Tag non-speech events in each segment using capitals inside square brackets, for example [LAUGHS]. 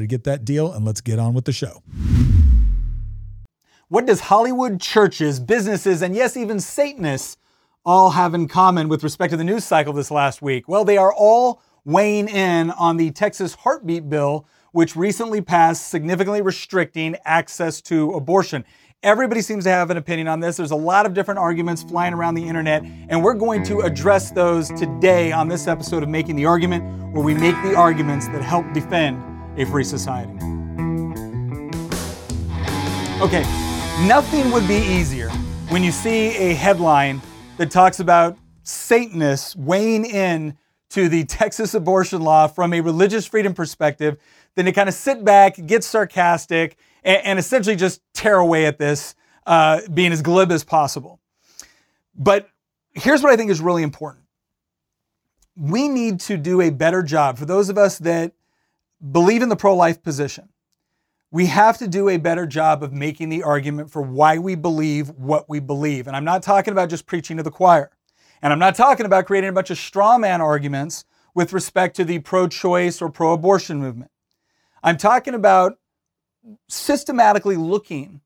to get that deal, and let's get on with the show. What does Hollywood churches, businesses, and yes, even Satanists all have in common with respect to the news cycle this last week? Well, they are all weighing in on the Texas heartbeat bill, which recently passed, significantly restricting access to abortion. Everybody seems to have an opinion on this. There's a lot of different arguments flying around the internet, and we're going to address those today on this episode of Making the Argument, where we make the arguments that help defend a free society. Okay, nothing would be easier when you see a headline that talks about Satanists weighing in to the Texas abortion law from a religious freedom perspective than to kind of sit back, get sarcastic, and, and essentially just tear away at this, uh, being as glib as possible. But here's what I think is really important. We need to do a better job for those of us that believe in the pro life position, we have to do a better job of making the argument for why we believe what we believe. And I'm not talking about just preaching to the choir. And I'm not talking about creating a bunch of straw man arguments with respect to the pro choice or pro abortion movement. I'm talking about systematically looking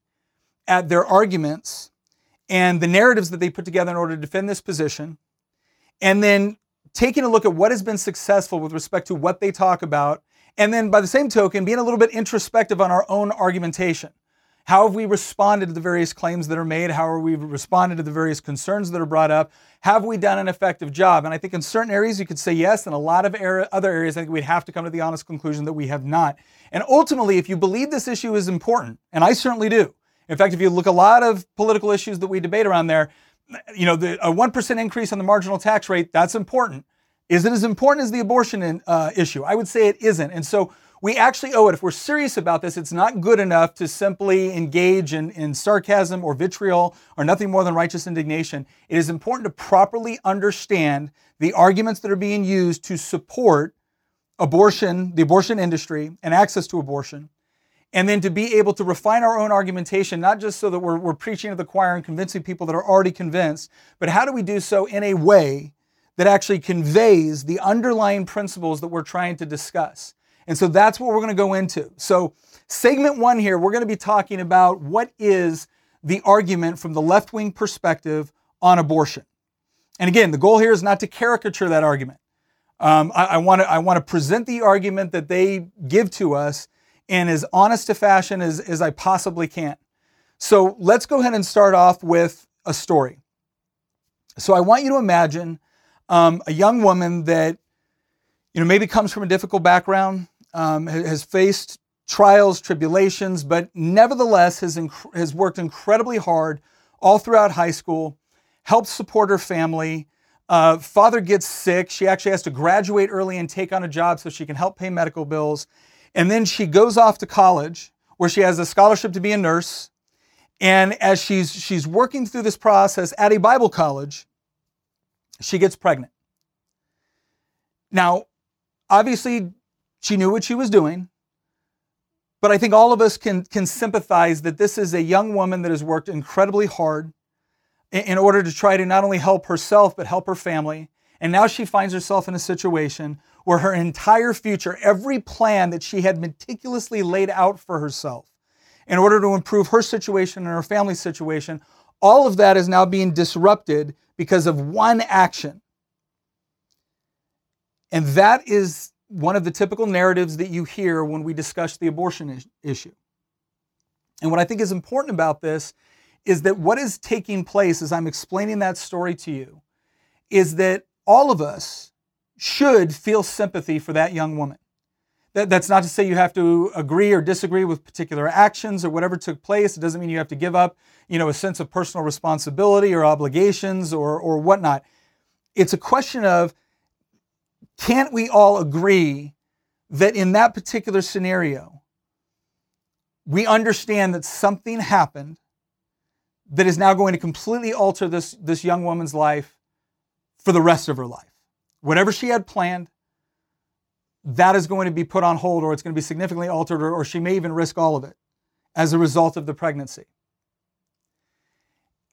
at their arguments and the narratives that they put together in order to defend this position, and then taking a look at what has been successful with respect to what they talk about and then by the same token, being a little bit introspective on our own argumentation. How have we responded to the various claims that are made? How have we responded to the various concerns that are brought up? Have we done an effective job? And I think in certain areas you could say yes, and a lot of other areas I think we'd have to come to the honest conclusion that we have not. And ultimately, if you believe this issue is important, and I certainly do, in fact, if you look a lot of political issues that we debate around there, you know, the, a 1% increase on the marginal tax rate, that's important. Is it as important as the abortion in, uh, issue? I would say it isn't. And so we actually owe it. If we're serious about this, it's not good enough to simply engage in, in sarcasm or vitriol or nothing more than righteous indignation. It is important to properly understand the arguments that are being used to support abortion, the abortion industry, and access to abortion. And then to be able to refine our own argumentation, not just so that we're, we're preaching to the choir and convincing people that are already convinced, but how do we do so in a way that actually conveys the underlying principles that we're trying to discuss. And so that's what we're going to go into. So, segment one here, we're going to be talking about what is the argument from the left wing perspective on abortion. And again, the goal here is not to caricature that argument. Um, I, want to I want to present the argument that they give to us in as honest a fashion as, as I possibly can. So let's go ahead and start off with a story. So I want you to imagine um, a young woman that you know maybe comes from a difficult background, um, has faced trials, tribulations, but nevertheless has inc- has worked incredibly hard all throughout high school, helped support her family. Uh, father gets sick. She actually has to graduate early and take on a job so she can help pay medical bills. And then she goes off to college where she has a scholarship to be a nurse. And as she's she's working through this process at a Bible college, she gets pregnant. Now, obviously, she knew what she was doing, but I think all of us can, can sympathize that this is a young woman that has worked incredibly hard in, in order to try to not only help herself, but help her family. And now she finds herself in a situation where her entire future, every plan that she had meticulously laid out for herself in order to improve her situation and her family's situation, all of that is now being disrupted because of one action. And that is one of the typical narratives that you hear when we discuss the abortion is- issue. And what I think is important about this is that what is taking place as I'm explaining that story to you is that all of us should feel sympathy for that young woman. That, that's not to say you have to agree or disagree with particular actions or whatever took place. It doesn't mean you have to give up, you know, a sense of personal responsibility or obligations or, or whatnot. It's a question of can't we all agree that in that particular scenario, we understand that something happened that is now going to completely alter this, this young woman's life for the rest of her life. Whatever she had planned, that is going to be put on hold or it's going to be significantly altered or, or she may even risk all of it as a result of the pregnancy.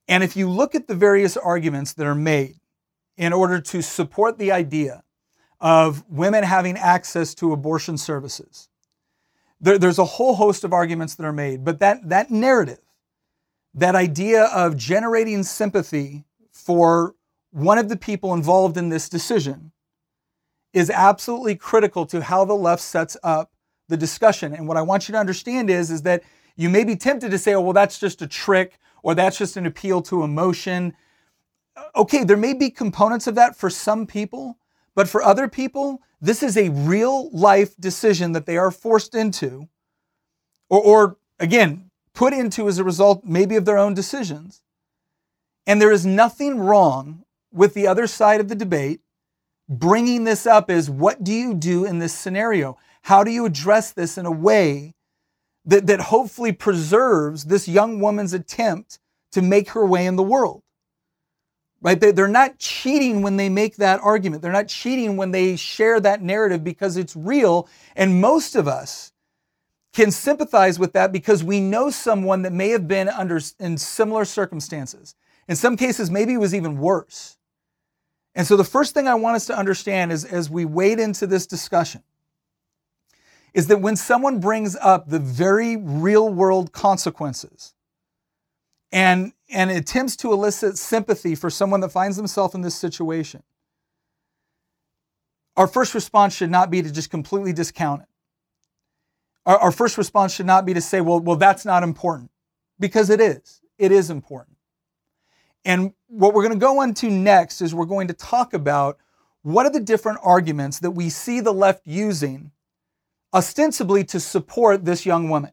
And if you look at the various arguments that are made in order to support the idea of women having access to abortion services, there, there's a whole host of arguments that are made, but that, that narrative, that idea of generating sympathy for one of the people involved in this decision is absolutely critical to how the left sets up the discussion. And what I want you to understand is, is that you may be tempted to say, oh, well, that's just a trick or that's just an appeal to emotion. Uh, okay, there may be components of that for some people, but for other people, this is a real life decision that they are forced into, or, or again, put into as a result maybe of their own decisions. And there is nothing wrong with the other side of the debate bringing this up is what do you do in this scenario? How do you address this in a way that, that hopefully preserves this young woman's attempt to make her way in the world? Right? They're not cheating when they make that argument. They're not cheating when they share that narrative because it's real. And most of us can sympathize with that because we know someone that may have been under in similar circumstances. In some cases, maybe it was even worse. And so the first thing I want us to understand is as we wade into this discussion is that when someone brings up the very real world consequences and, and attempts to elicit sympathy for someone that finds themselves in this situation, our first response should not be to just completely discount it. Our, our first response should not be to say, well, well, that's not important, because it is. It is important. And what we're going to go into next is we're going to talk about what are the different arguments that we see the left using ostensibly to support this young woman,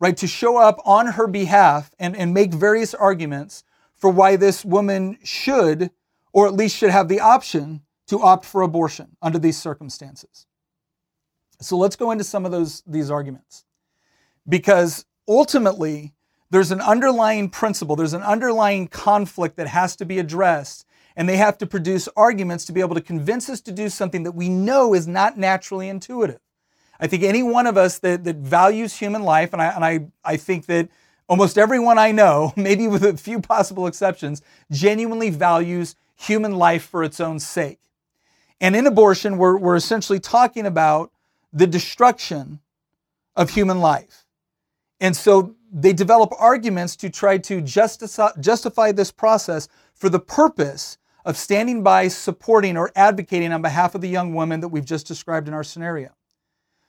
right? To show up on her behalf and, and make various arguments for why this woman should, or at least should have the option to opt for abortion under these circumstances. So let's go into some of those these arguments. Because ultimately, there's an underlying principle, there's an underlying conflict that has to be addressed, and they have to produce arguments to be able to convince us to do something that we know is not naturally intuitive. I think any one of us that, that values human life, and I, and I, I think that almost everyone I know, [LAUGHS] maybe with a few possible exceptions, genuinely values human life for its own sake. And in abortion, we're, we're essentially talking about the destruction of human life. And so they develop arguments to try to justify, this process for the purpose of standing by, supporting, or advocating on behalf of the young woman that we've just described in our scenario.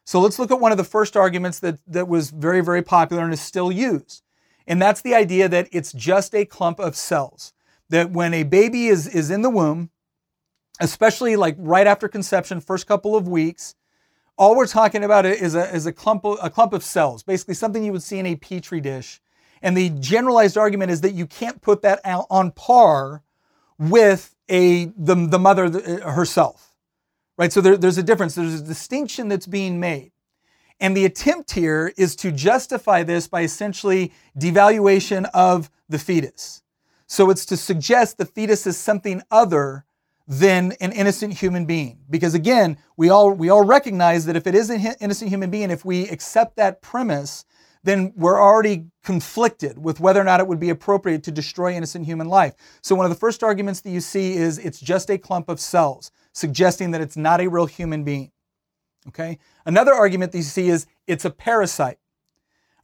So let's look at one of the first arguments that, that was very, very popular and is still used. And that's the idea that it's just a clump of cells. That when a baby is, is in the womb, especially like right after conception, first couple of weeks, all we're talking about is a, is a, clump, of, a clump of cells, basically something you would see in a petri dish. And the generalized argument is that you can't put that out on par with a, the, the mother uh, herself, right? So there, there's a difference. There's a distinction that's being made. And the attempt here is to justify this by essentially devaluation of the fetus. So it's to suggest the fetus is something other than an innocent human being. Because again, we all, we all recognize that if it is an innocent human being, if we accept that premise, then we're already conflicted with whether or not it would be appropriate to destroy innocent human life. So one of the first arguments that you see is it's just a clump of cells, suggesting that it's not a real human being. Okay? Another argument that you see is it's a parasite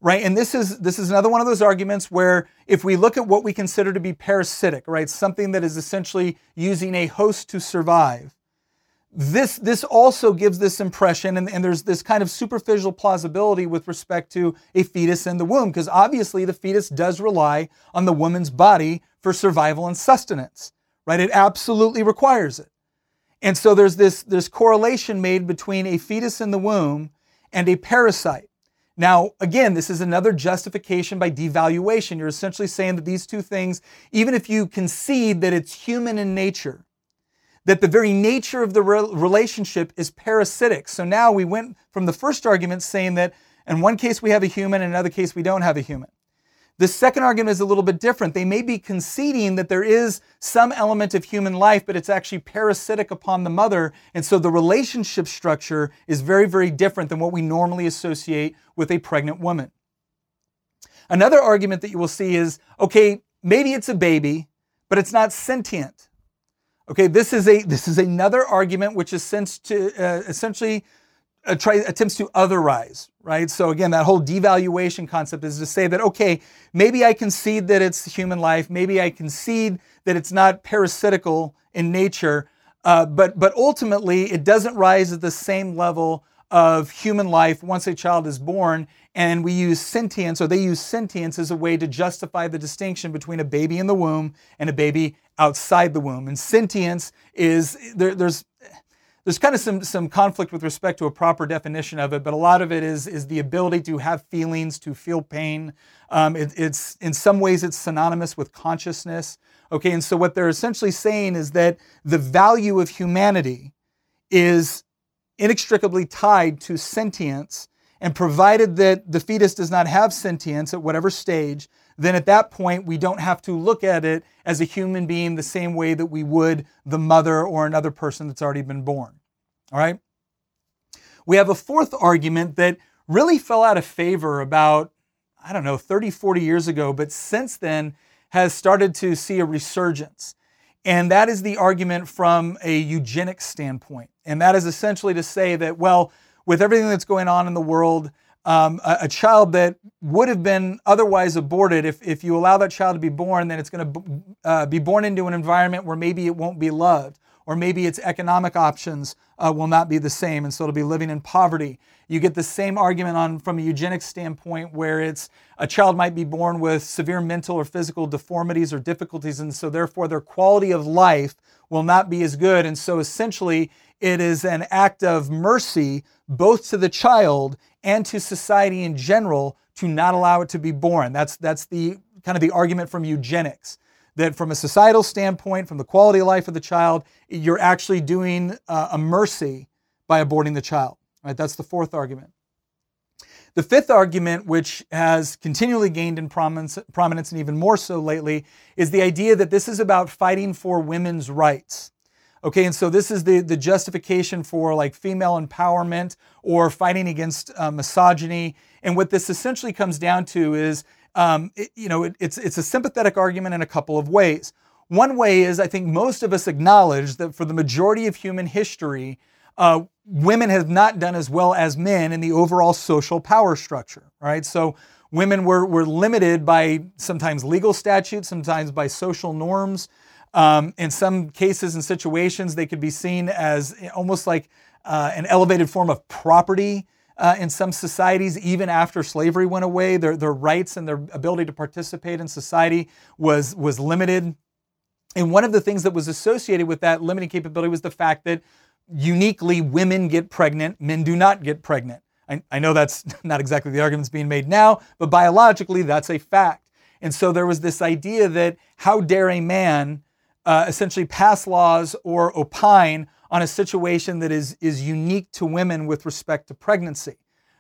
right? And this is this is another one of those arguments where if we look at what we consider to be parasitic, right, something that is essentially using a host to survive, this this also gives this impression and, and there's this kind of superficial plausibility with respect to a fetus in the womb because obviously the fetus does rely on the woman's body for survival and sustenance right it absolutely requires it and so there's this this correlation made between a fetus in the womb and a parasite now again this is another justification by devaluation you're essentially saying that these two things even if you concede that it's human in nature that the very nature of the re- relationship is parasitic. So now we went from the first argument saying that in one case we have a human, in another case we don't have a human. The second argument is a little bit different. They may be conceding that there is some element of human life, but it's actually parasitic upon the mother. And so the relationship structure is very, very different than what we normally associate with a pregnant woman. Another argument that you will see is okay, maybe it's a baby, but it's not sentient. Okay, this is a this is another argument which is to uh, essentially uh, try, attempts to otherize, right? So again, that whole devaluation concept is to say that okay, maybe I concede that it's human life, maybe I concede that it's not parasitical in nature, uh, but but ultimately it doesn't rise at the same level of human life once a child is born, and we use sentience, or they use sentience as a way to justify the distinction between a baby in the womb and a baby outside the womb. And sentience is there, there's there's kind of some, some conflict with respect to a proper definition of it, but a lot of it is, is the ability to have feelings, to feel pain. Um, it, it's in some ways it's synonymous with consciousness. Okay, and so what they're essentially saying is that the value of humanity is inextricably tied to sentience, and provided that the fetus does not have sentience at whatever stage, then at that point we don't have to look at it as a human being the same way that we would the mother or another person that's already been born. All right? We have a fourth argument that really fell out of favor about, I don't know, 30, 40 years ago, but since then has started to see a resurgence. And that is the argument from a eugenics standpoint. And that is essentially to say that, well, with everything that's going on in the world, um, a, a, child that would have been otherwise aborted, if, if you allow that child to be born, then it's going to uh, be born into an environment where maybe it won't be loved, or maybe its economic options uh, will not be the same, and so it'll be living in poverty. You get the same argument on from a eugenics standpoint, where it's a child might be born with severe mental or physical deformities or difficulties, and so therefore their quality of life will not be as good, and so essentially it is an act of mercy both to the child and to society in general to not allow it to be born. That's, that's the kind of the argument from eugenics. That from a societal standpoint, from the quality of life of the child, you're actually doing uh, a mercy by aborting the child. Right? That's the fourth argument. The fifth argument, which has continually gained in prominence, prominence and even more so lately, is the idea that this is about fighting for women's rights. Okay, and so this is the, the justification for like female empowerment or fighting against uh, misogyny. And what this essentially comes down to is, um, it, you know, it, it's, it's a sympathetic argument in a couple of ways. One way is I think most of us acknowledge that for the majority of human history, uh, women have not done as well as men in the overall social power structure, right? So women were, were limited by sometimes legal statutes, sometimes by social norms. Um, in some cases and situations, they could be seen as almost like uh, an elevated form of property uh, in some societies, even after slavery went away. Their, their rights and their ability to participate in society was, was limited. And one of the things that was associated with that limiting capability was the fact that uniquely women get pregnant, men do not get pregnant. I, I know that's [LAUGHS] not exactly the arguments being made now, but biologically, that's a fact. And so there was this idea that how dare a man uh, essentially pass laws or opine on a situation that is, is unique to women with respect to pregnancy.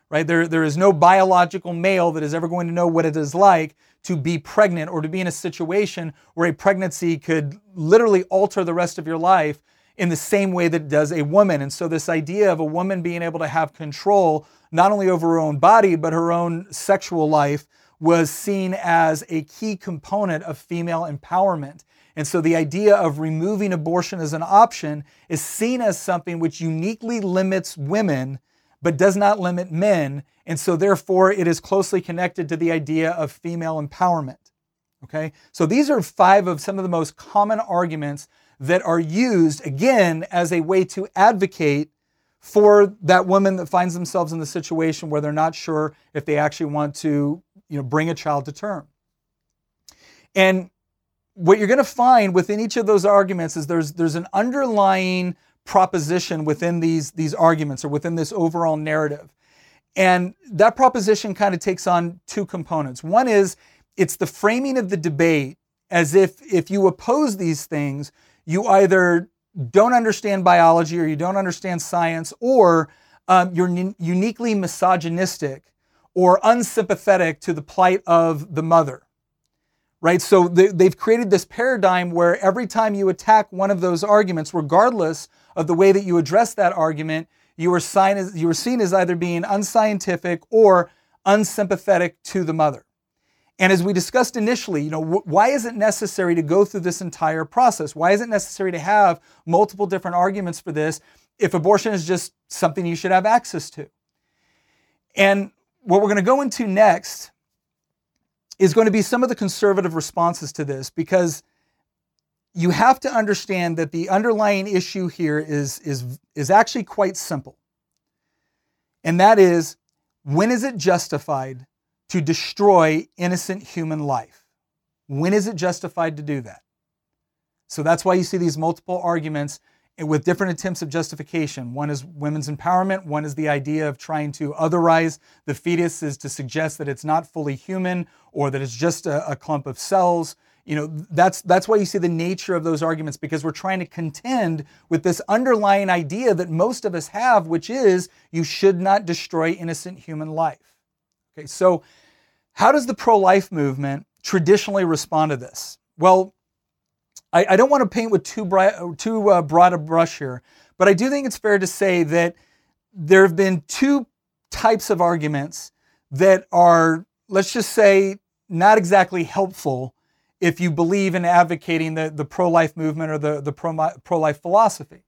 Right? There, there is no biological male that is ever going to know what it is like to be pregnant or to be in a situation where a pregnancy could literally alter the rest of your life in the same way that it does a woman. And so, this idea of a woman being able to have control not only over her own body, but her own sexual life was seen as a key component of female empowerment. And so the idea of removing abortion as an option is seen as something which uniquely limits women, but does not limit men. And so therefore it is closely connected to the idea of female empowerment. Okay? So these are five of some of the most common arguments that are used again as a way to advocate for that woman that finds themselves in the situation where they're not sure if they actually want to you know bring a child to term and what you're going to find within each of those arguments is there's there's an underlying proposition within these these arguments or within this overall narrative and that proposition kind of takes on two components one is it's the framing of the debate as if if you oppose these things you either don't understand biology or you don't understand science, or um, you're n- uniquely misogynistic or unsympathetic to the plight of the mother. Right? So they, they've created this paradigm where every time you attack one of those arguments, regardless of the way that you address that argument, you are, seen as, you seen as either being unscientific or unsympathetic to the mother. And as we discussed initially, you know, wh- why is it necessary to go through this entire process? Why is it necessary to have multiple different arguments for this if abortion is just something you should have access to? And what we're going to go into next is going to be some of the conservative responses to this because you have to understand that the underlying issue here is, is, is actually quite simple. And that is when is it justified to destroy innocent human life. When is it justified to do that? So that's why you see these multiple arguments with different attempts of justification. One is women's empowerment, one is the idea of trying to otherize the fetus is to suggest that it's not fully human or that it's just a, a clump of cells. You know, that's that's why you see the nature of those arguments because we're trying to contend with this underlying idea that most of us have, which is you should not destroy innocent human life. Okay, so how does the pro life movement traditionally respond to this? Well, I, I don't want to paint with too, too uh, broad a brush here, but I do think it's fair to say that there have been two types of arguments that are, let's just say, not exactly helpful if you believe in advocating the, the pro life movement or the, the pro life philosophy.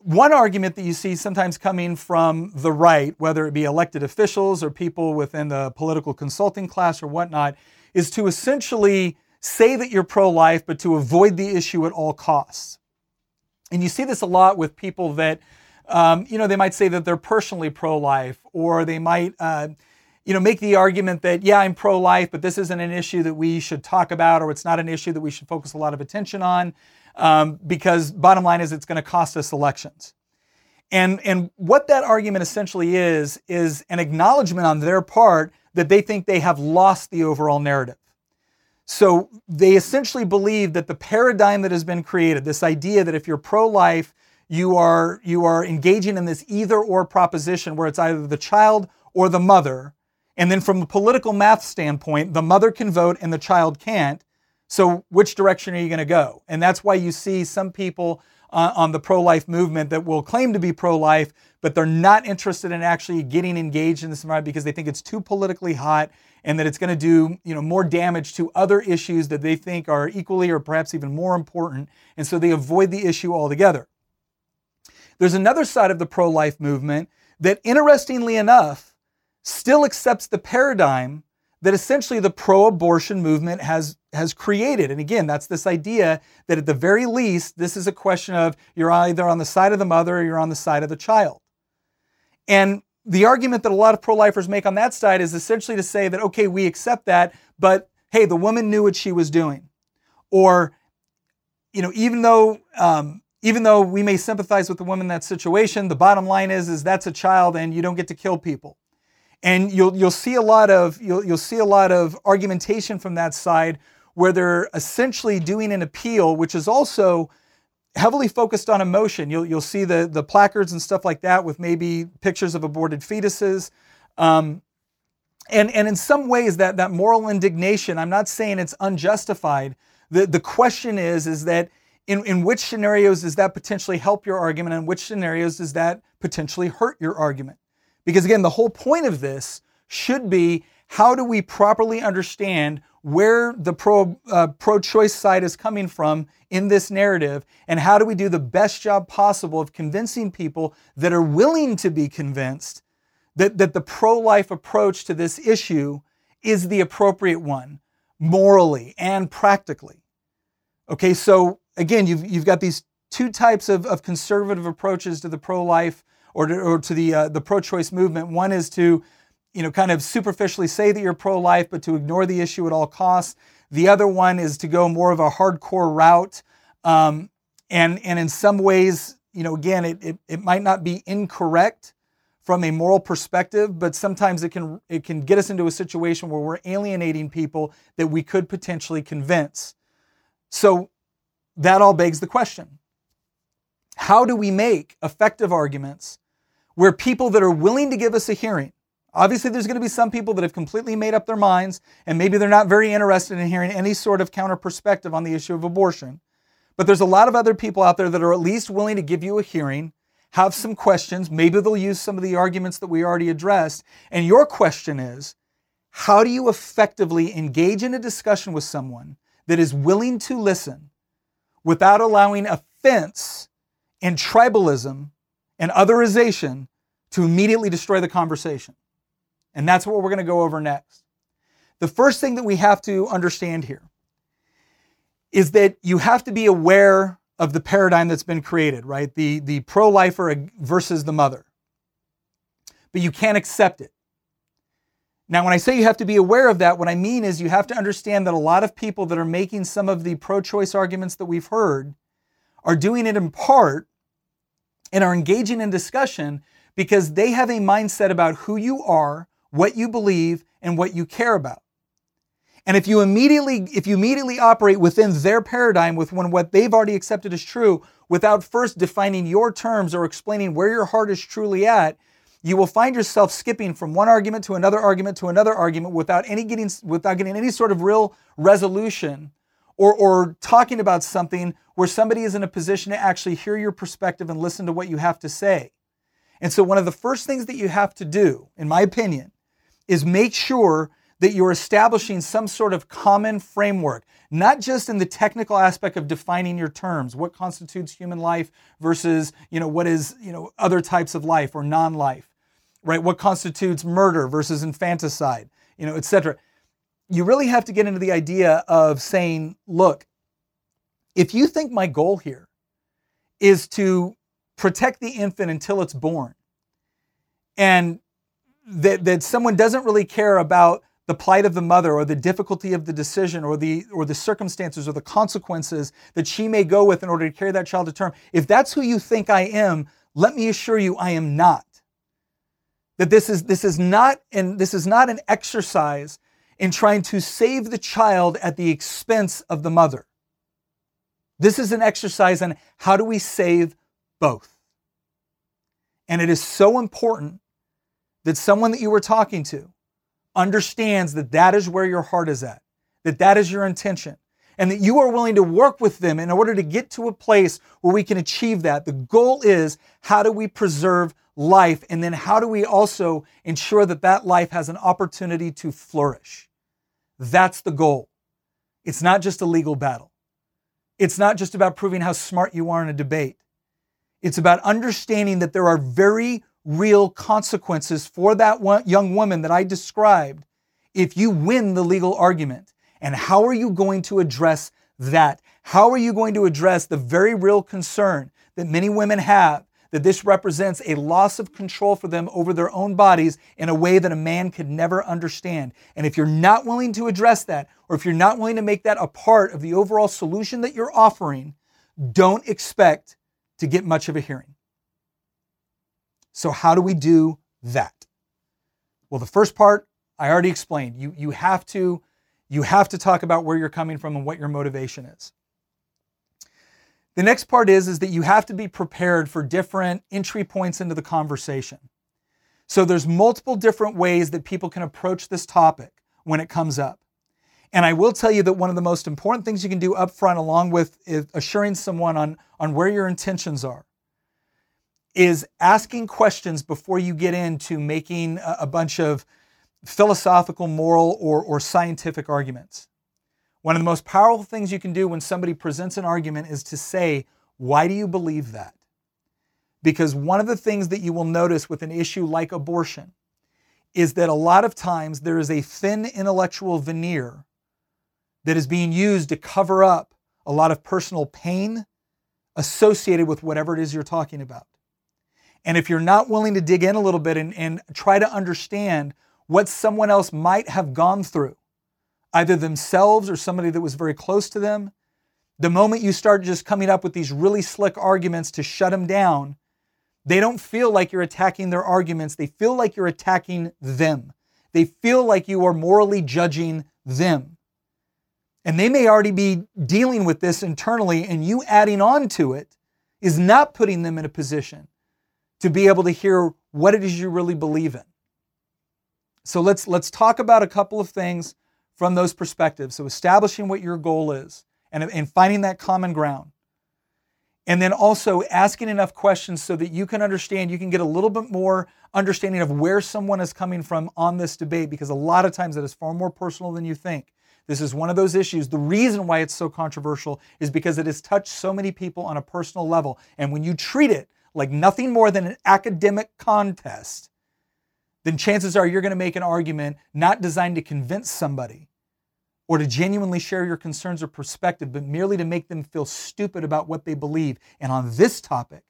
One argument that you see sometimes coming from the right, whether it be elected officials or people within the political consulting class or whatnot, is to essentially say that you're pro life, but to avoid the issue at all costs. And you see this a lot with people that, um, you know, they might say that they're personally pro life, or they might, uh, you know, make the argument that, yeah, I'm pro life, but this isn't an issue that we should talk about, or it's not an issue that we should focus a lot of attention on um, because bottom line is it's going to cost us elections. And, and what that argument essentially is, is an acknowledgement on their part that they think they have lost the overall narrative. So they essentially believe that the paradigm that has been created, this idea that if you're pro life, you are, you are engaging in this either or proposition where it's either the child or the mother. And then from a political math standpoint, the mother can vote and the child can't. So, which direction are you going to go? And that's why you see some people uh, on the pro life movement that will claim to be pro life, but they're not interested in actually getting engaged in this environment because they think it's too politically hot and that it's going to do you know, more damage to other issues that they think are equally or perhaps even more important. And so they avoid the issue altogether. There's another side of the pro life movement that, interestingly enough, still accepts the paradigm that essentially the pro-abortion movement has has created. And again, that's this idea that at the very least, this is a question of you're either on the side of the mother or you're on the side of the child. And the argument that a lot of pro-lifers make on that side is essentially to say that okay, we accept that, but hey, the woman knew what she was doing, or you know, even though um, even though we may sympathize with the woman in that situation, the bottom line is is that's a child, and you don't get to kill people. And you'll, you'll see a lot of you'll, you'll see a lot of argumentation from that side where they're essentially doing an appeal, which is also heavily focused on emotion. You'll, you'll see the, the placards and stuff like that with maybe pictures of aborted fetuses. Um, and, and in some ways, that, that moral indignation, I'm not saying it's unjustified. The, the question is, is that in, in which scenarios does that potentially help your argument and which scenarios does that potentially hurt your argument? Because again, the whole point of this should be how do we properly understand where the pro uh, pro-choice side is coming from in this narrative and how do we do the best job possible of convincing people that are willing to be convinced that, that the pro-life approach to this issue is the appropriate one morally and practically. Okay so again, you've, you've got these two types of, of conservative approaches to the pro-life or to, or to the, uh, the pro-choice movement. One is to, you know, kind of superficially say that you're pro-life, but to ignore the issue at all costs. The other one is to go more of a hardcore route. Um, and, and in some ways, you know, again, it, it, it might not be incorrect from a moral perspective, but sometimes it can, it can get us into a situation where we're alienating people that we could potentially convince. So that all begs the question how do we make effective arguments where people that are willing to give us a hearing, obviously there's going to be some people that have completely made up their minds and maybe they're not very interested in hearing any sort of counter perspective on the issue of abortion. But there's a lot of other people out there that are at least willing to give you a hearing, have some questions. Maybe they'll use some of the arguments that we already addressed. And your question is how do you effectively engage in a discussion with someone that is willing to listen without allowing offense and tribalism and otherization to immediately destroy the conversation? And that's what we're going to go over next. The first thing that we have to understand here is that you have to be aware of the paradigm that's been created, right? The, the pro lifer versus the mother. But you can't accept it. Now, when I say you have to be aware of that, what I mean is you have to understand that a lot of people that are making some of the pro choice arguments that we've heard are doing it in part and are engaging in discussion because they have a mindset about who you are, what you believe, and what you care about. And if you immediately if you immediately operate within their paradigm with when what they've already accepted as true without first defining your terms or explaining where your heart is truly at, you will find yourself skipping from one argument to another argument to another argument without any getting without getting any sort of real resolution or or talking about something where somebody is in a position to actually hear your perspective and listen to what you have to say. And so one of the first things that you have to do, in my opinion, is make sure that you're establishing some sort of common framework, not just in the technical aspect of defining your terms, what constitutes human life versus, you know, what is, you know, other types of life or non-life, right? What constitutes murder versus infanticide, you know, etc. You really have to get into the idea of saying, look, if you think my goal here is to protect the infant until it's born, and that, that someone doesn't really care about the plight of the mother or the difficulty of the decision or the or the circumstances or the consequences that she may go with in order to carry that child to term if that's who you think i am let me assure you i am not. That this is this is not and this is not an exercise in trying to save the child at the expense of the mother this is an exercise on how do we save both and it is so important that someone that you were talking to understands that that is where your heart is at, that that is your intention, and that you are willing to work with them in order to get to a place where we can achieve that. The goal is how do we preserve life, and then how do we also ensure that that life has an opportunity to flourish? That's the goal. It's not just a legal battle. It's not just about proving how smart you are in a debate. It's about understanding that there are very real consequences for that one, young woman that I described if you win the legal argument. And how are you going to address that? How are you going to address the very real concern that many women have that this represents a loss of control for them over their own bodies in a way that a man could never understand? And if you're not willing to address that, or if you're not willing to make that a part of the overall solution that you're offering, don't expect to get much of a hearing. So, how do we do that? Well, the first part I already explained. You, you, have to, you have to talk about where you're coming from and what your motivation is. The next part is, is that you have to be prepared for different entry points into the conversation. So there's multiple different ways that people can approach this topic when it comes up. And I will tell you that one of the most important things you can do up front, along with eh, assuring someone on, on where your intentions are, is asking questions before you get into making a, bunch of philosophical, moral, or, or scientific arguments. One of the most powerful things you can do when somebody presents an argument is to say, Why do you believe that? Because one of the things that you will notice with an issue like abortion is that a lot of times there is a thin intellectual veneer that is being used to cover up a lot of personal pain associated with whatever it is you're talking about. And if you're not willing to dig in a little bit and, and try to understand what someone else might have gone through, either themselves or somebody that was very close to them, the moment you start just coming up with these really slick arguments to shut them down, they don't feel like you're attacking their arguments. They feel like you're attacking them. They feel like you are morally judging them. And they may already be dealing with this internally, and you adding on to it is not putting them in a position to be able to hear what it is you really believe in. So let's let's talk about a couple of things from those perspectives. So establishing what your goal is and, and finding that common ground. And then also asking enough questions so that you can understand, you can get a little bit more understanding of where someone is coming from on this debate, because a lot of times that is far more personal than you think. This is one of those issues. The reason why it's so controversial is because it has touched so many people on a personal level. And when you treat it like nothing more than an academic contest, then chances are you're going to make an argument not designed to convince somebody or to genuinely share your concerns or perspective, but merely to make them feel stupid about what they believe. And on this topic,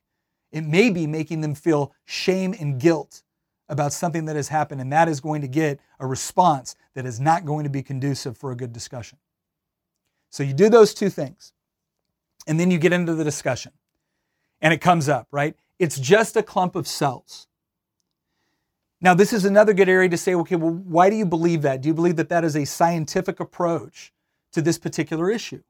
it may be making them feel shame and guilt about something that has happened, and that is going to get a response that is not going to be conducive for a good discussion. So you do those two things, and then you get into the discussion, and it comes up, right? It's just a clump of cells. Now, this is another good area to say, okay, well, why do you believe that? Do you believe that that is a scientific approach to this particular issue?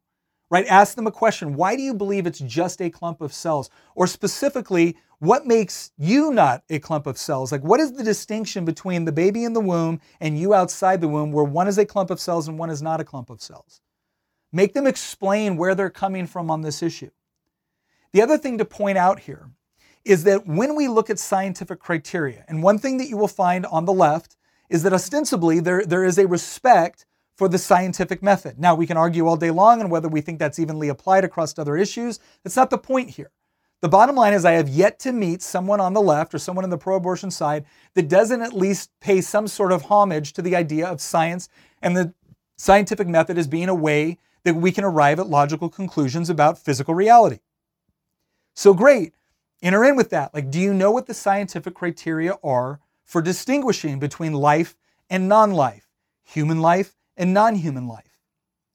Right? Ask them a question. Why do you believe it's just a clump of cells? Or specifically, what makes you not a clump of cells? Like, what is the distinction between the baby in the womb and you outside the womb, where one is a clump of cells and one is not a clump of cells? Make them explain where they're coming from on this issue. The other thing to point out here is that when we look at scientific criteria, and one thing that you will find on the left is that ostensibly there, there is a respect for the scientific method. Now, we can argue all day long on whether we think that's evenly applied across other issues. That's not the point here. The bottom line is, I have yet to meet someone on the left or someone on the pro abortion side that doesn't at least pay some sort of homage to the idea of science and the scientific method as being a way that we can arrive at logical conclusions about physical reality. So great enter in with that. Like, do you know what the scientific criteria are for distinguishing between life and non life, human life and non human life?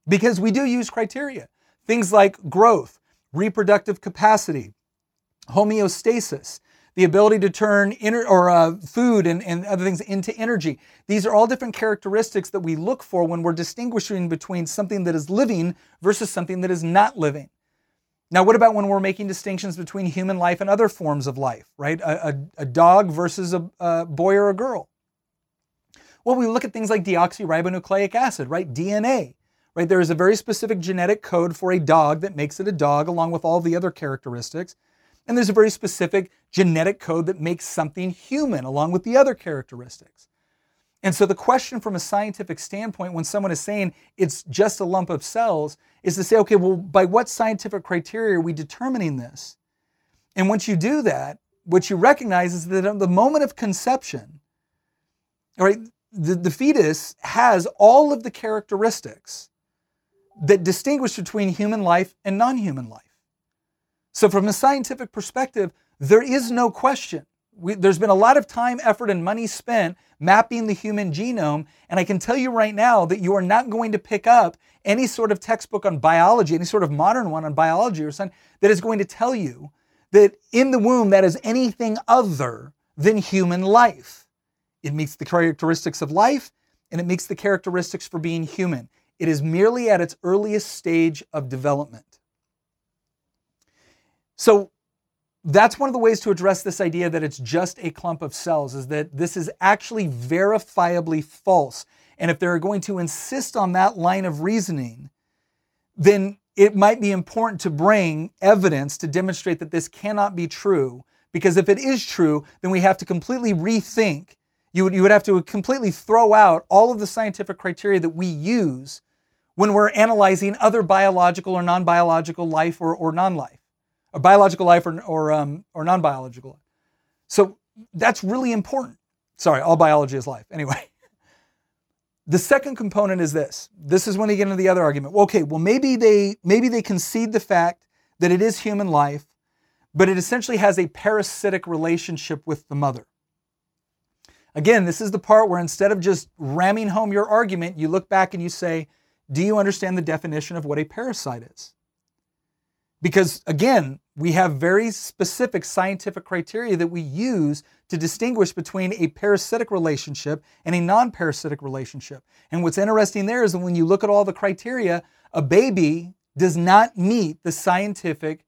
Because we do use criteria. Things like growth, reproductive capacity, homeostasis, the ability to turn inner, or uh, food and, and other things into energy. These are all different characteristics that we look for when we're distinguishing between something that is living versus something that is not living. Now, what about when we're making distinctions between human life and other forms of life, right? A, a, a dog versus a, a, boy or a girl. Well, we look at things like deoxyribonucleic acid, right? DNA, right? There is a very specific genetic code for a dog that makes it a dog, along with all the other characteristics. And there's a very specific genetic code that makes something human, along with the other characteristics. And so the question from a scientific standpoint, when someone is saying it's just a lump of cells, is to say, okay, well, by what scientific criteria are we determining this? And once you do that, what you recognize is that at the moment of conception, right, the, the fetus has all of the characteristics that distinguish between human life and non human life. So, from a scientific perspective, there is no question. We, there's been a lot of time, effort, and money spent mapping the human genome. And I can tell you right now that you are not going to pick up any sort of textbook on biology, any sort of modern one on biology or something that is going to tell you that in the womb that is anything other than human life. It meets the characteristics of life and it meets the characteristics for being human. It is merely at its earliest stage of development. So that's one of the ways to address this idea that it's just a clump of cells is that this is actually verifiably false. And if they're going to insist on that line of reasoning, then it might be important to bring evidence to demonstrate that this cannot be true. Because if it is true, then we have to completely rethink. You would, you would have to completely throw out all of the scientific criteria that we use when we're analyzing other biological or non biological life or, or non life or biological life or, or, um, or non biological life. So that's really important. Sorry, all biology is life. Anyway, [LAUGHS] the second component is this. This is when you get into the other argument. Well, okay, well maybe they maybe they concede the fact that it is human life, but it essentially has a parasitic relationship with the mother. Again, this is the part where instead of just ramming home your argument, you look back and you say, Do you understand the definition of what a parasite is? Because again, we have very specific scientific criteria that we use to distinguish between a parasitic relationship and a non parasitic relationship. And what's interesting there is that when you look at all the criteria, a baby does not meet the scientific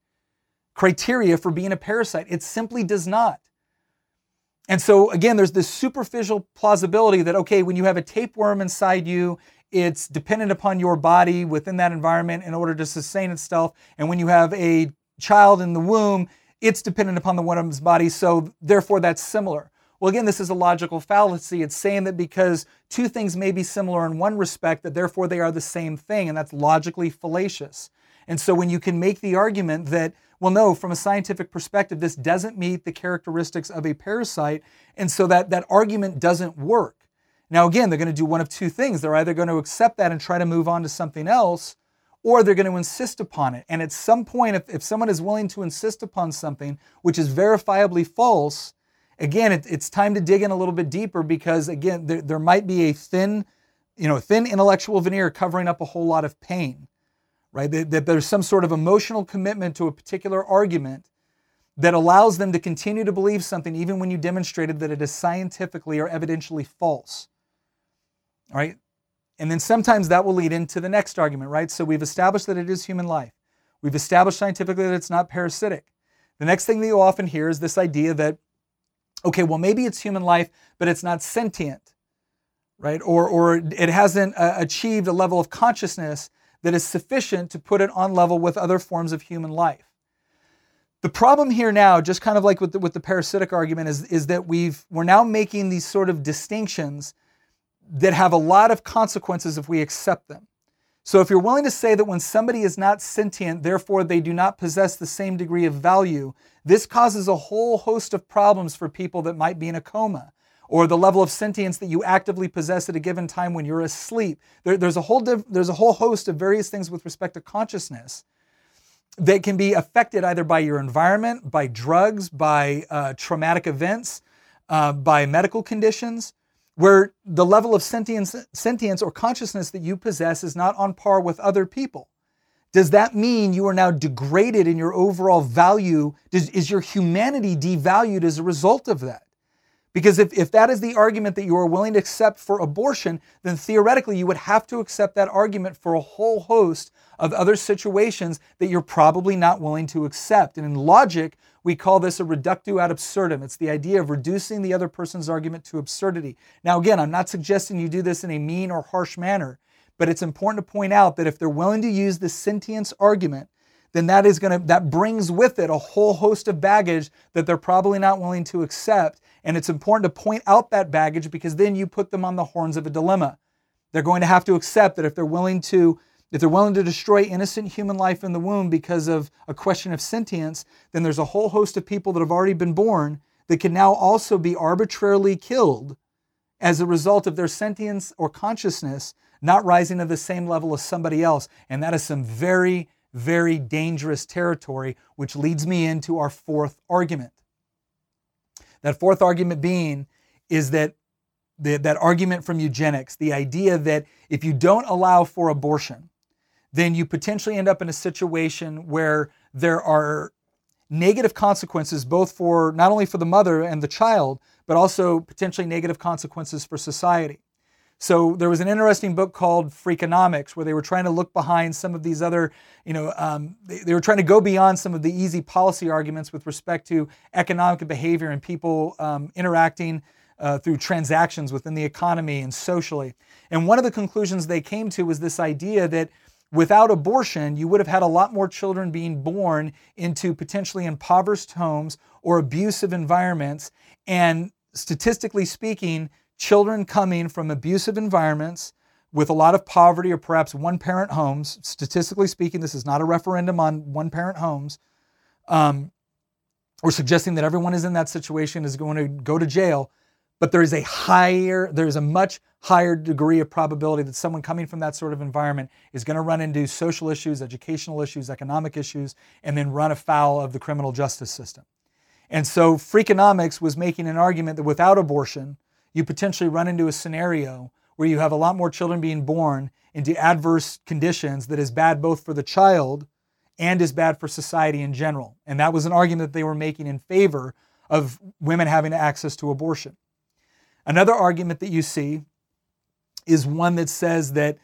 criteria for being a parasite. It simply does not. And so, again, there's this superficial plausibility that, okay, when you have a tapeworm inside you, it's dependent upon your body within that environment in order to sustain itself. And when you have a child in the womb, it's dependent upon the woman's body. So, therefore, that's similar. Well, again, this is a logical fallacy. It's saying that because two things may be similar in one respect, that therefore they are the same thing, and that's logically fallacious. And so when you can make the argument that, well, no, from a scientific perspective, this doesn't meet the characteristics of a parasite, and so that, that argument doesn't work. Now, again, they're going to do one of two things. They're either going to accept that and try to move on to something else, or they're going to insist upon it. And at some point, if, if someone is willing to insist upon something which is verifiably false, again, it, it's time to dig in a little bit deeper because again, there, there might be a thin, you know, thin intellectual veneer covering up a whole lot of pain, right? That, that there's some sort of emotional commitment to a particular argument that allows them to continue to believe something even when you demonstrated that it is scientifically or evidentially false. Right? And then sometimes that will lead into the next argument, right? So we've established that it is human life. We've established scientifically that it's not parasitic. The next thing that you often hear is this idea that okay, well, maybe it's human life, but it's not sentient, right? Or, or it hasn't uh, achieved a level of consciousness that is sufficient to put it on level with other forms of human life. The problem here now, just kind of like with the, with the parasitic argument, is, is that we've, we're now making these sort of distinctions that have a lot of consequences if we accept them. So, if you're willing to say that when somebody is not sentient, therefore they do not possess the same degree of value, this causes a whole host of problems for people that might be in a coma or the level of sentience that you actively possess at a given time when you're asleep. There, there's, a whole div, there's a whole host of various things with respect to consciousness that can be affected either by your environment, by drugs, by uh, traumatic events, uh, by medical conditions where the level of sentience, sentience or consciousness that you possess is not on par with other people. Does that mean you are now degraded in your overall value? Does, is your humanity devalued as a result of that? Because if, if that is the argument that you are willing to accept for abortion, then theoretically you would have to accept that argument for a whole host of other situations that you're probably not willing to accept. And in logic, we call this a reductio ad absurdum. It's the idea of reducing the other person's argument to absurdity. Now, again, I'm not suggesting you do this in a mean or harsh manner, but it's important to point out that if they're willing to use the sentience argument, then that is going to that brings with it a whole host of baggage that they're probably not willing to accept and it's important to point out that baggage because then you put them on the horns of a dilemma they're going to have to accept that if they're willing to if they're willing to destroy innocent human life in the womb because of a question of sentience, then there's a whole host of people that have already been born that can now also be arbitrarily killed as a result of their sentience or consciousness not rising to the same level as somebody else. And that is some very, very dangerous territory, which leads me into our fourth argument. That fourth argument being is that the, that argument from eugenics, the idea that if you don't allow for abortion, then you potentially end up in a situation where there are negative consequences both for not only for the mother and the child, but also potentially negative consequences for society. So there was an interesting book called Freakonomics where they were trying to look behind some of these other, you know, um, they, they, were trying to go beyond some of the easy policy arguments with respect to economic behavior and people um, interacting uh, through transactions within the economy and socially. And one of the conclusions they came to was this idea that Without abortion, you would have had a lot more children being born into potentially impoverished homes or abusive environments. And statistically speaking, children coming from abusive environments with a lot of poverty or perhaps one parent homes, statistically speaking, this is not a referendum on one parent homes. Um, or suggesting that everyone is in that situation is going to go to jail. But there is a higher, there is a much higher degree of probability that someone coming from that sort of environment is going to run into social issues, educational issues, economic issues, and then run afoul of the criminal justice system. And so Freakonomics was making an argument that without abortion, you potentially run into a scenario where you have a lot more children being born into adverse conditions that is bad both for the child and is bad for society in general. And that was an argument that they were making in favor of women having access to abortion. Another argument that you see is one that says that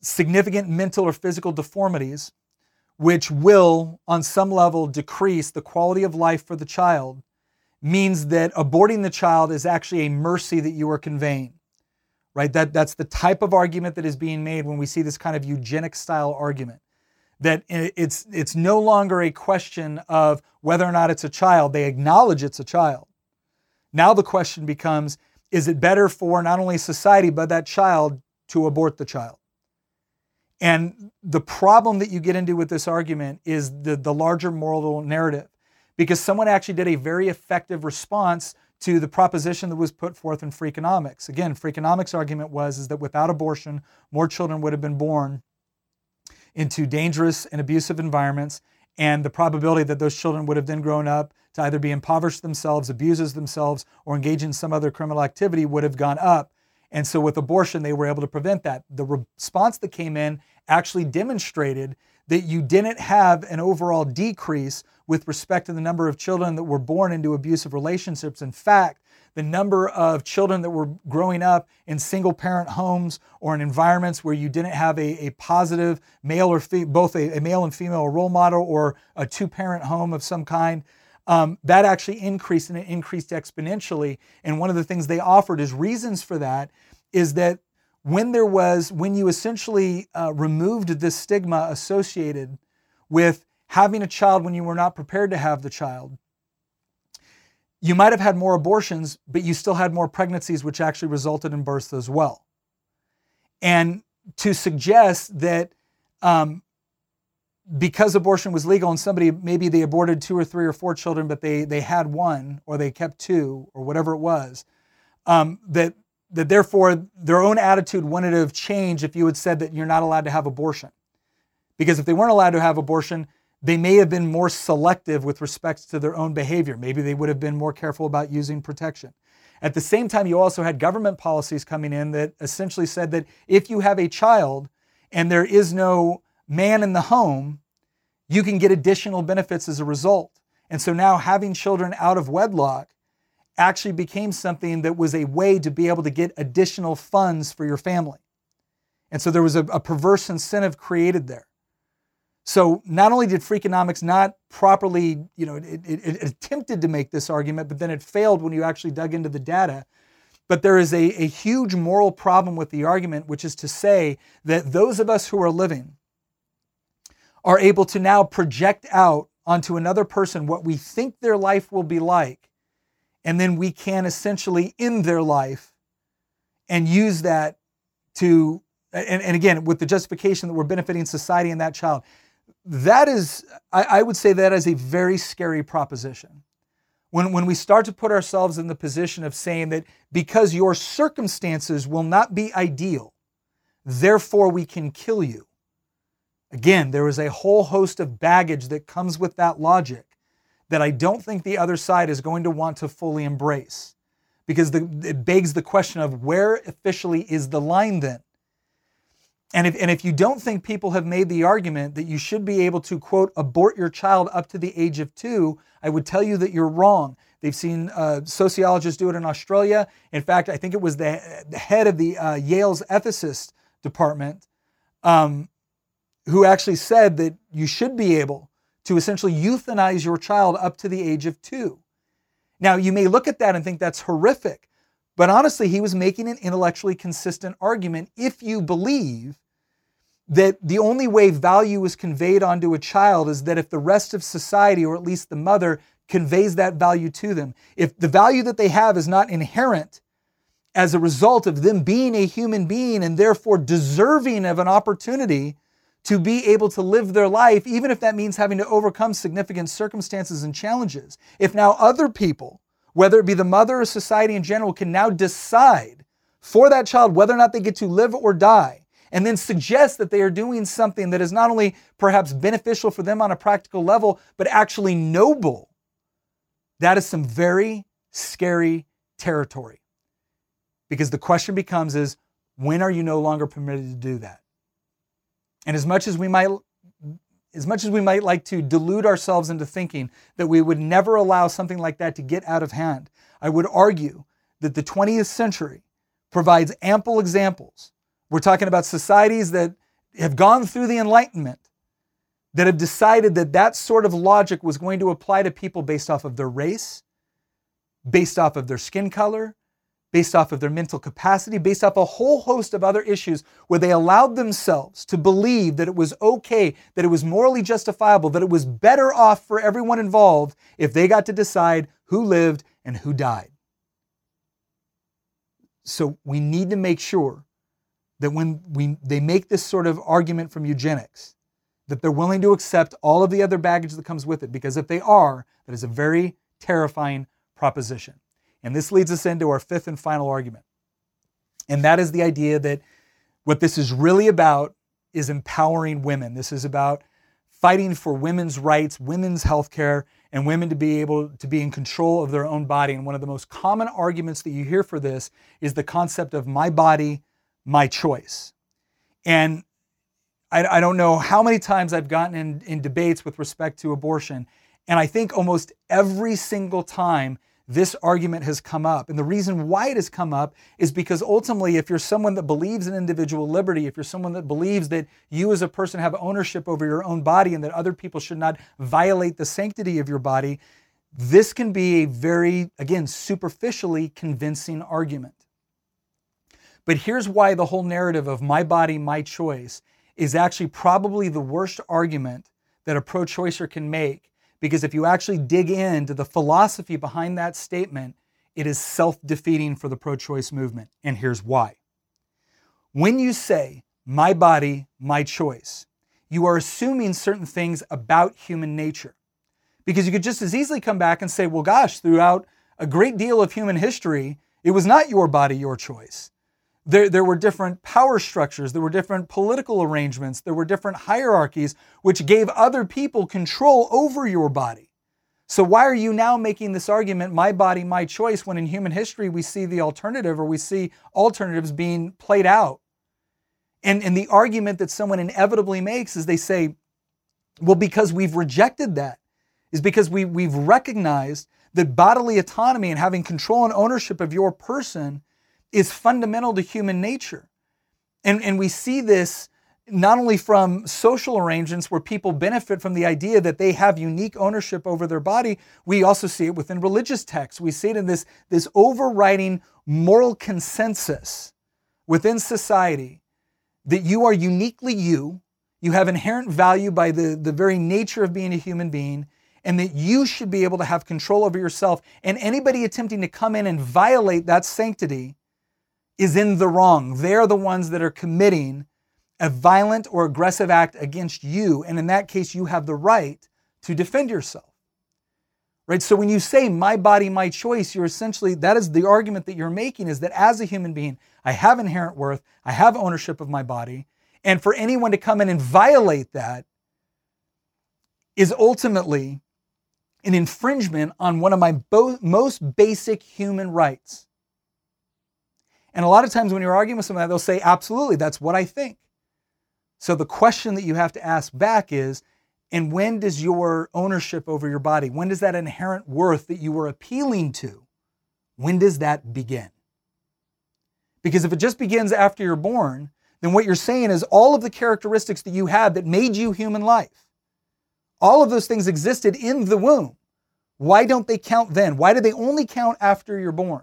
significant mental or physical deformities, which will, on some level, decrease the quality of life for the child, means that aborting the child is actually a mercy that you are conveying. Right? That, that's the type of argument that is being made when we see this kind of eugenic style argument. That it's, it's no longer a question of whether or not it's a child. They acknowledge it's a child. Now the question becomes is it better for not only society, but that child to abort the child? And the problem that you get into with this argument is the, the larger moral narrative, because someone actually did a very effective response to the proposition that was put forth in Freakonomics. Again, Freakonomics' argument was is that without abortion, more children would have been born into dangerous and abusive environments, and the probability that those children would have then grown up to either be impoverished themselves, abuses themselves, or engage in some other criminal activity would have gone up. And so with abortion, they were able to prevent that. The response that came in actually demonstrated that you didn't have an overall decrease with respect to the number of children that were born into abusive relationships. In fact, the number of children that were growing up in single parent homes or in environments where you didn't have a, a positive male or fe- both a, a, male and female role model or a two parent home of some kind. Um, that actually increased and it increased exponentially. And one of the things they offered as reasons for that is that when there was, when you essentially uh, removed this stigma associated with having a child when you were not prepared to have the child, you might have had more abortions, but you still had more pregnancies, which actually resulted in births as well. And to suggest that um, because abortion was legal and somebody maybe they aborted two or three or four children, but they they had one or they kept two or whatever it was, um, that that therefore their own attitude wouldn't have changed if you had said that you're not allowed to have abortion, because if they weren't allowed to have abortion, they may have been more selective with respect to their own behavior. Maybe they would have been more careful about using protection. At the same time, you also had government policies coming in that essentially said that if you have a child and there is no man in the home, you can get additional benefits as a result. And so now having children out of wedlock actually became something that was a way to be able to get additional funds for your family. And so there was a, a perverse incentive created there. So not only did Freakonomics not properly, you know, it, it, it, attempted to make this argument, but then it failed when you actually dug into the data. But there is a, a huge moral problem with the argument, which is to say that those of us who are living are able to now project out onto another person what we think their life will be like. And then we can essentially end their life and use that to, and, and again, with the justification that we're benefiting society and that child that is, I, I, would say that is a very scary proposition. When, when we start to put ourselves in the position of saying that because your circumstances will not be ideal, therefore we can kill you. Again, there is a whole host of baggage that comes with that logic that I don't think the other side is going to want to fully embrace because the, it begs the question of where officially is the line then? And if, and if you don't think people have made the argument that you should be able to, quote, abort your child up to the age of two, I would tell you that you're wrong. They've seen uh, sociologists do it in Australia. In fact, I think it was the, the head of the uh, Yale's ethicist department um, who actually said that you should be able to essentially euthanize your child up to the age of two. Now, you may look at that and think that's horrific, but honestly, he was making an intellectually consistent argument if you believe that the only way value is conveyed onto a child is that if the rest of society, or at least the mother, conveys that value to them, if the value that they have is not inherent as a result of them being a human being and therefore deserving of an opportunity to be able to live their life, even if that means having to overcome significant circumstances and challenges. If now other people whether it be the mother or society in general, can now decide for that child whether or not they get to live or die, and then suggest that they are doing something that is not only perhaps beneficial for them on a practical level, but actually noble, that is some very scary territory. Because the question becomes is when are you no longer permitted to do that? And as much as we might as much as we might like to delude ourselves into thinking that we would never allow something like that to get out of hand, I would argue that the 20th century provides ample examples. We're talking about societies that have gone through the Enlightenment that have decided that that sort of logic was going to apply to people based off of their race, based off of their skin color, based off of their mental capacity, based off a whole host of other issues where they allowed themselves to believe that it was okay, that it was morally justifiable, that it was better off for everyone involved if they got to decide who lived and who died. So we need to make sure that when we, they make this sort of argument from eugenics, that they're willing to accept all of the other baggage that comes with it, because if they are, that is a very terrifying proposition. And this leads us into our fifth and final argument. And that is the idea that what this is really about is empowering women. This is about fighting for women's rights, women's health care, and women to be able to be in control of their own body. And one of the most common arguments that you hear for this is the concept of my body, my choice. And I, I don't know how many times I've gotten in, in debates with respect to abortion. And I think almost every single time this argument has come up. And the reason why it has come up is because ultimately, if you're someone that believes in individual liberty, if you're someone that believes that you as a person have ownership over your own body and that other people should not violate the sanctity of your body, this can be a very, again, superficially convincing argument. But here's why the whole narrative of my body, my choice is actually probably the worst argument that a pro choicer can make because if you actually dig into the philosophy behind that statement, it is self defeating for the pro choice movement. And here's why. When you say, my body, my choice, you are assuming certain things about human nature. Because you could just as easily come back and say, well, gosh, throughout a great deal of human history, it was not your body, your choice. There, there were different power structures, there were different political arrangements, there were different hierarchies, which gave other people control over your body. So, why are you now making this argument, my body, my choice, when in human history we see the alternative or we see alternatives being played out? And, and the argument that someone inevitably makes is they say, well, because we've rejected that, is because we, we've recognized that bodily autonomy and having control and ownership of your person is fundamental to human nature. And, and we see this not only from social arrangements where people benefit from the idea that they have unique ownership over their body, we also see it within religious texts. We see it in this, this overriding moral consensus within society that you are uniquely you, you have inherent value by the, the very nature of being a human being, and that you should be able to have control over yourself. And anybody attempting to come in and violate that sanctity is in the wrong. They're the ones that are committing a violent or aggressive act against you. And in that case, you have the right to defend yourself. Right? So when you say my body, my choice, you're essentially, that is the argument that you're making is that as a human being, I have inherent worth, I have ownership of my body. And for anyone to come in and violate that is ultimately an infringement on one of my bo- most basic human rights. And a lot of times when you're arguing with someone, they'll say, absolutely, that's what I think. So the question that you have to ask back is, and when does your ownership over your body, when does that inherent worth that you were appealing to, when does that begin? Because if it just begins after you're born, then what you're saying is all of the characteristics that you had that made you human life, all of those things existed in the womb. Why don't they count then? Why do they only count after you're born?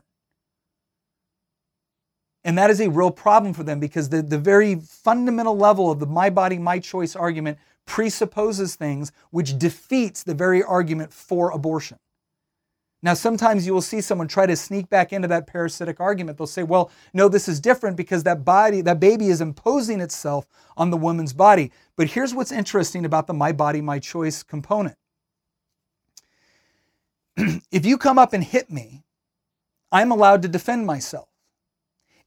And that is a real problem for them because the, the very fundamental level of the my body, my choice argument presupposes things which defeats the very argument for abortion. Now, sometimes you will see someone try to sneak back into that parasitic argument. They'll say, well, no, this is different because that body, that baby is imposing itself on the woman's body. But here's what's interesting about the my body, my choice component. [CLEARS THROAT] if you come up and hit me, I'm allowed to defend myself.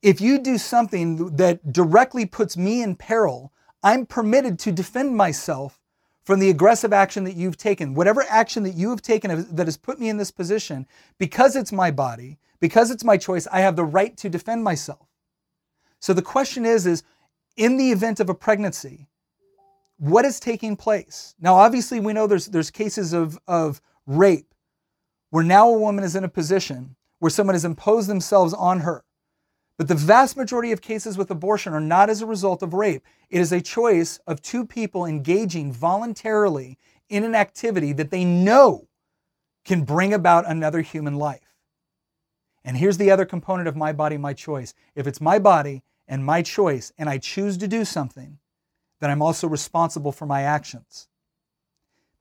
If you do something that directly puts me in peril, I'm permitted to defend myself from the aggressive action that you've taken. Whatever action that you have taken that has put me in this position, because it's my body, because it's my choice, I have the right to defend myself. So the question is is in the event of a pregnancy, what is taking place? Now obviously we know there's there's cases of of rape where now a woman is in a position where someone has imposed themselves on her. But the vast majority of cases with abortion are not as a result of rape. It is a choice of two people engaging voluntarily in an activity that they know can bring about another human life. And here's the other component of my body, my choice. If it's my body and my choice, and I choose to do something, then I'm also responsible for my actions.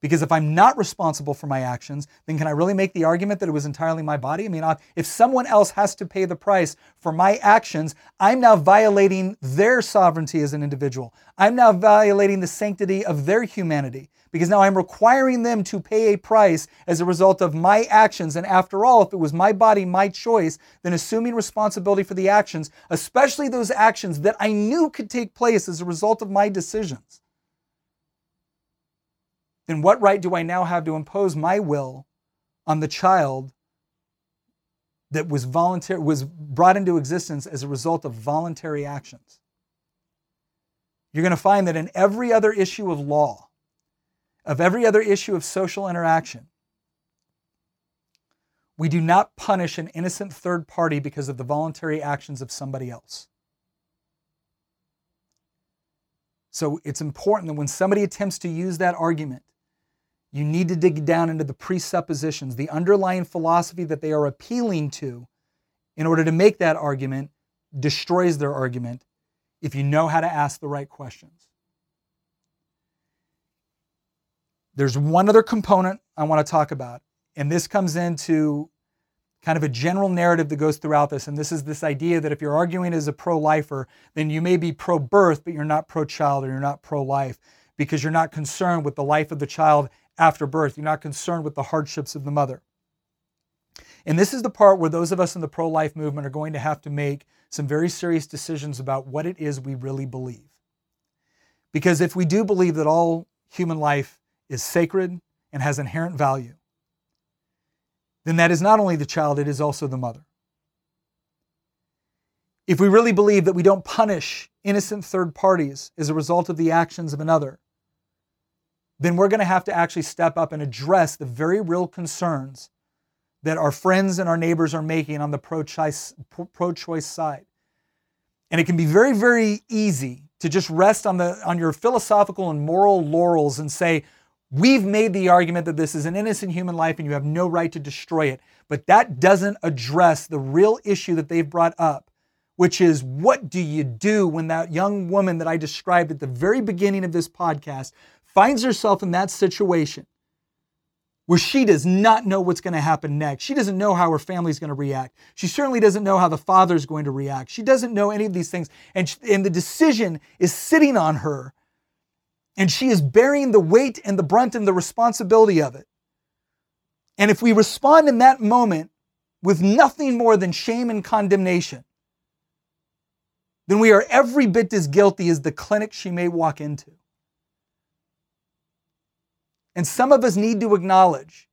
Because if I'm not responsible for my actions, then can I really make the argument that it was entirely my body? I mean, uh, if someone else has to pay the price for my actions, I'm now violating their sovereignty as an individual. I'm now violating the sanctity of their humanity because now I'm requiring them to pay a price as a result of my actions. And after all, if it was my body, my choice, then assuming responsibility for the actions, especially those actions that I knew could take place as a result of my decisions then what right do I now have to impose my will on the child that was voluntary was brought into existence as a result of voluntary actions? You're going to find that in every other issue of law, of every other issue of social interaction, we do not punish an innocent third party because of the voluntary actions of somebody else. So it's important that when somebody attempts to use that argument you need to dig down into the presuppositions, the underlying philosophy that they are appealing to in order to make that argument destroys their argument if you know how to ask the right questions. There's one other component I want to talk about, and this comes into kind of a general narrative that goes throughout this. And this is this idea that if you're arguing as a pro lifer, then you may be pro birth, but you're not pro child or you're not pro life because you're not concerned with the life of the child after birth. You're not concerned with the hardships of the mother. And this is the part where those of us in the pro life movement are going to have to make some very serious decisions about what it is we really believe. Because if we do believe that all human life is sacred and has inherent value, then that is not only the child, it is also the mother. If we really believe that we don't punish innocent third parties as a result of the actions of another, then we're going to have to actually step up and address the very real concerns that our friends and our neighbors are making on the pro choice, side. And it can be very, very easy to just rest on, the, on your philosophical and moral laurels and say, We've made the argument that this is an innocent human life and you have no right to destroy it. But that doesn't address the real issue that they've brought up, which is what do you do when that young woman that I described at the very beginning of this podcast finds herself in that situation where she does not know what's going to happen next. She doesn't know how her family's going to react. She certainly doesn't know how the father's going to react. She doesn't know any of these things. And, and the decision is sitting on her, and she is bearing the weight and the brunt and the responsibility of it. And if we respond in that moment with nothing more than shame and condemnation, then we are every bit as guilty as the clinic she may walk into. And some of us need to acknowledge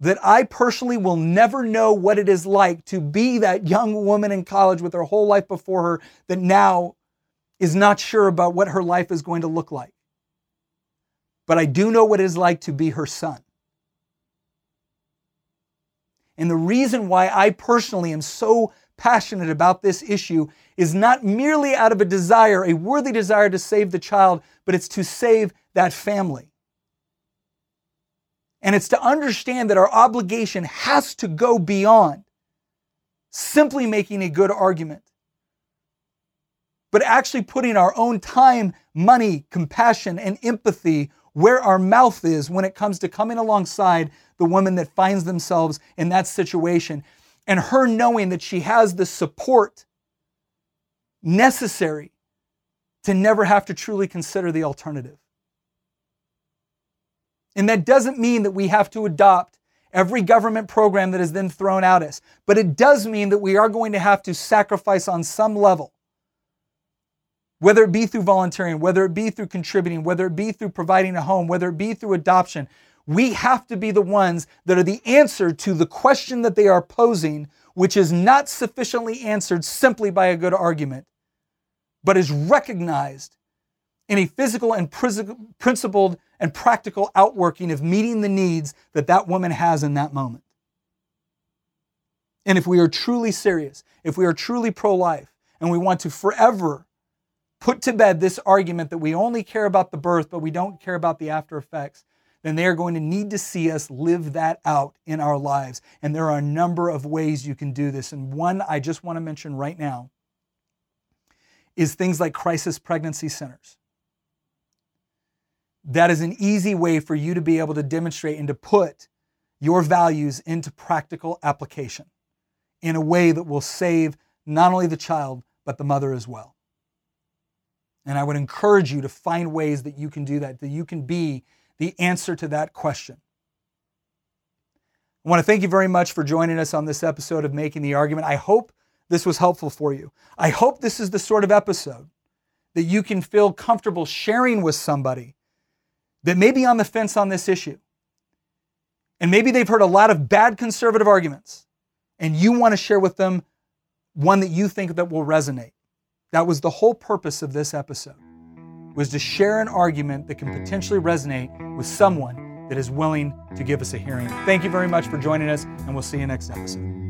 that I personally will never know what it is like to be that young woman in college with her whole life before her that now is not sure about what her life is going to look like. But I do know what it is like to be her son. And the reason why I personally am so passionate about this issue is not merely out of a desire, a worthy desire to save the child, but it's to save that family. And it's to understand that our obligation has to go beyond simply making a good argument, but actually putting our own time, money, compassion, and empathy where our mouth is when it comes to coming alongside the woman that finds themselves in that situation and her knowing that she has the support necessary to never have to truly consider the alternative. And that doesn't mean that we have to adopt every government program that is then thrown at us. But it does mean that we are going to have to sacrifice on some level, whether it be through volunteering, whether it be through contributing, whether it be through providing a home, whether it be through adoption. We have to be the ones that are the answer to the question that they are posing, which is not sufficiently answered simply by a good argument, but is recognized in a physical and principled and practical outworking of meeting the needs that that woman has in that moment. And if we are truly serious, if we are truly pro life, and we want to forever put to bed this argument that we only care about the birth, but we don't care about the after effects, then they are going to need to see us live that out in our lives. And there are a number of ways you can do this. And one I just want to mention right now is things like crisis pregnancy centers that is an easy way for you to be able to demonstrate and to put your values into practical application in a way that will save not only the child, but the mother as well. And I would encourage you to find ways that you can do that, that you can be the answer to that question. I want to thank you very much for joining us on this episode of Making the Argument. I hope this was helpful for you. I hope this is the sort of episode that you can feel comfortable sharing with somebody that may be on the fence on this issue. And maybe they've heard a lot of bad conservative arguments, and you want to share with them one that you think that will resonate. That was the whole purpose of this episode, was to share an argument that can potentially resonate with someone that is willing to give us a hearing. Thank you very much for joining us, and we'll see you next episode.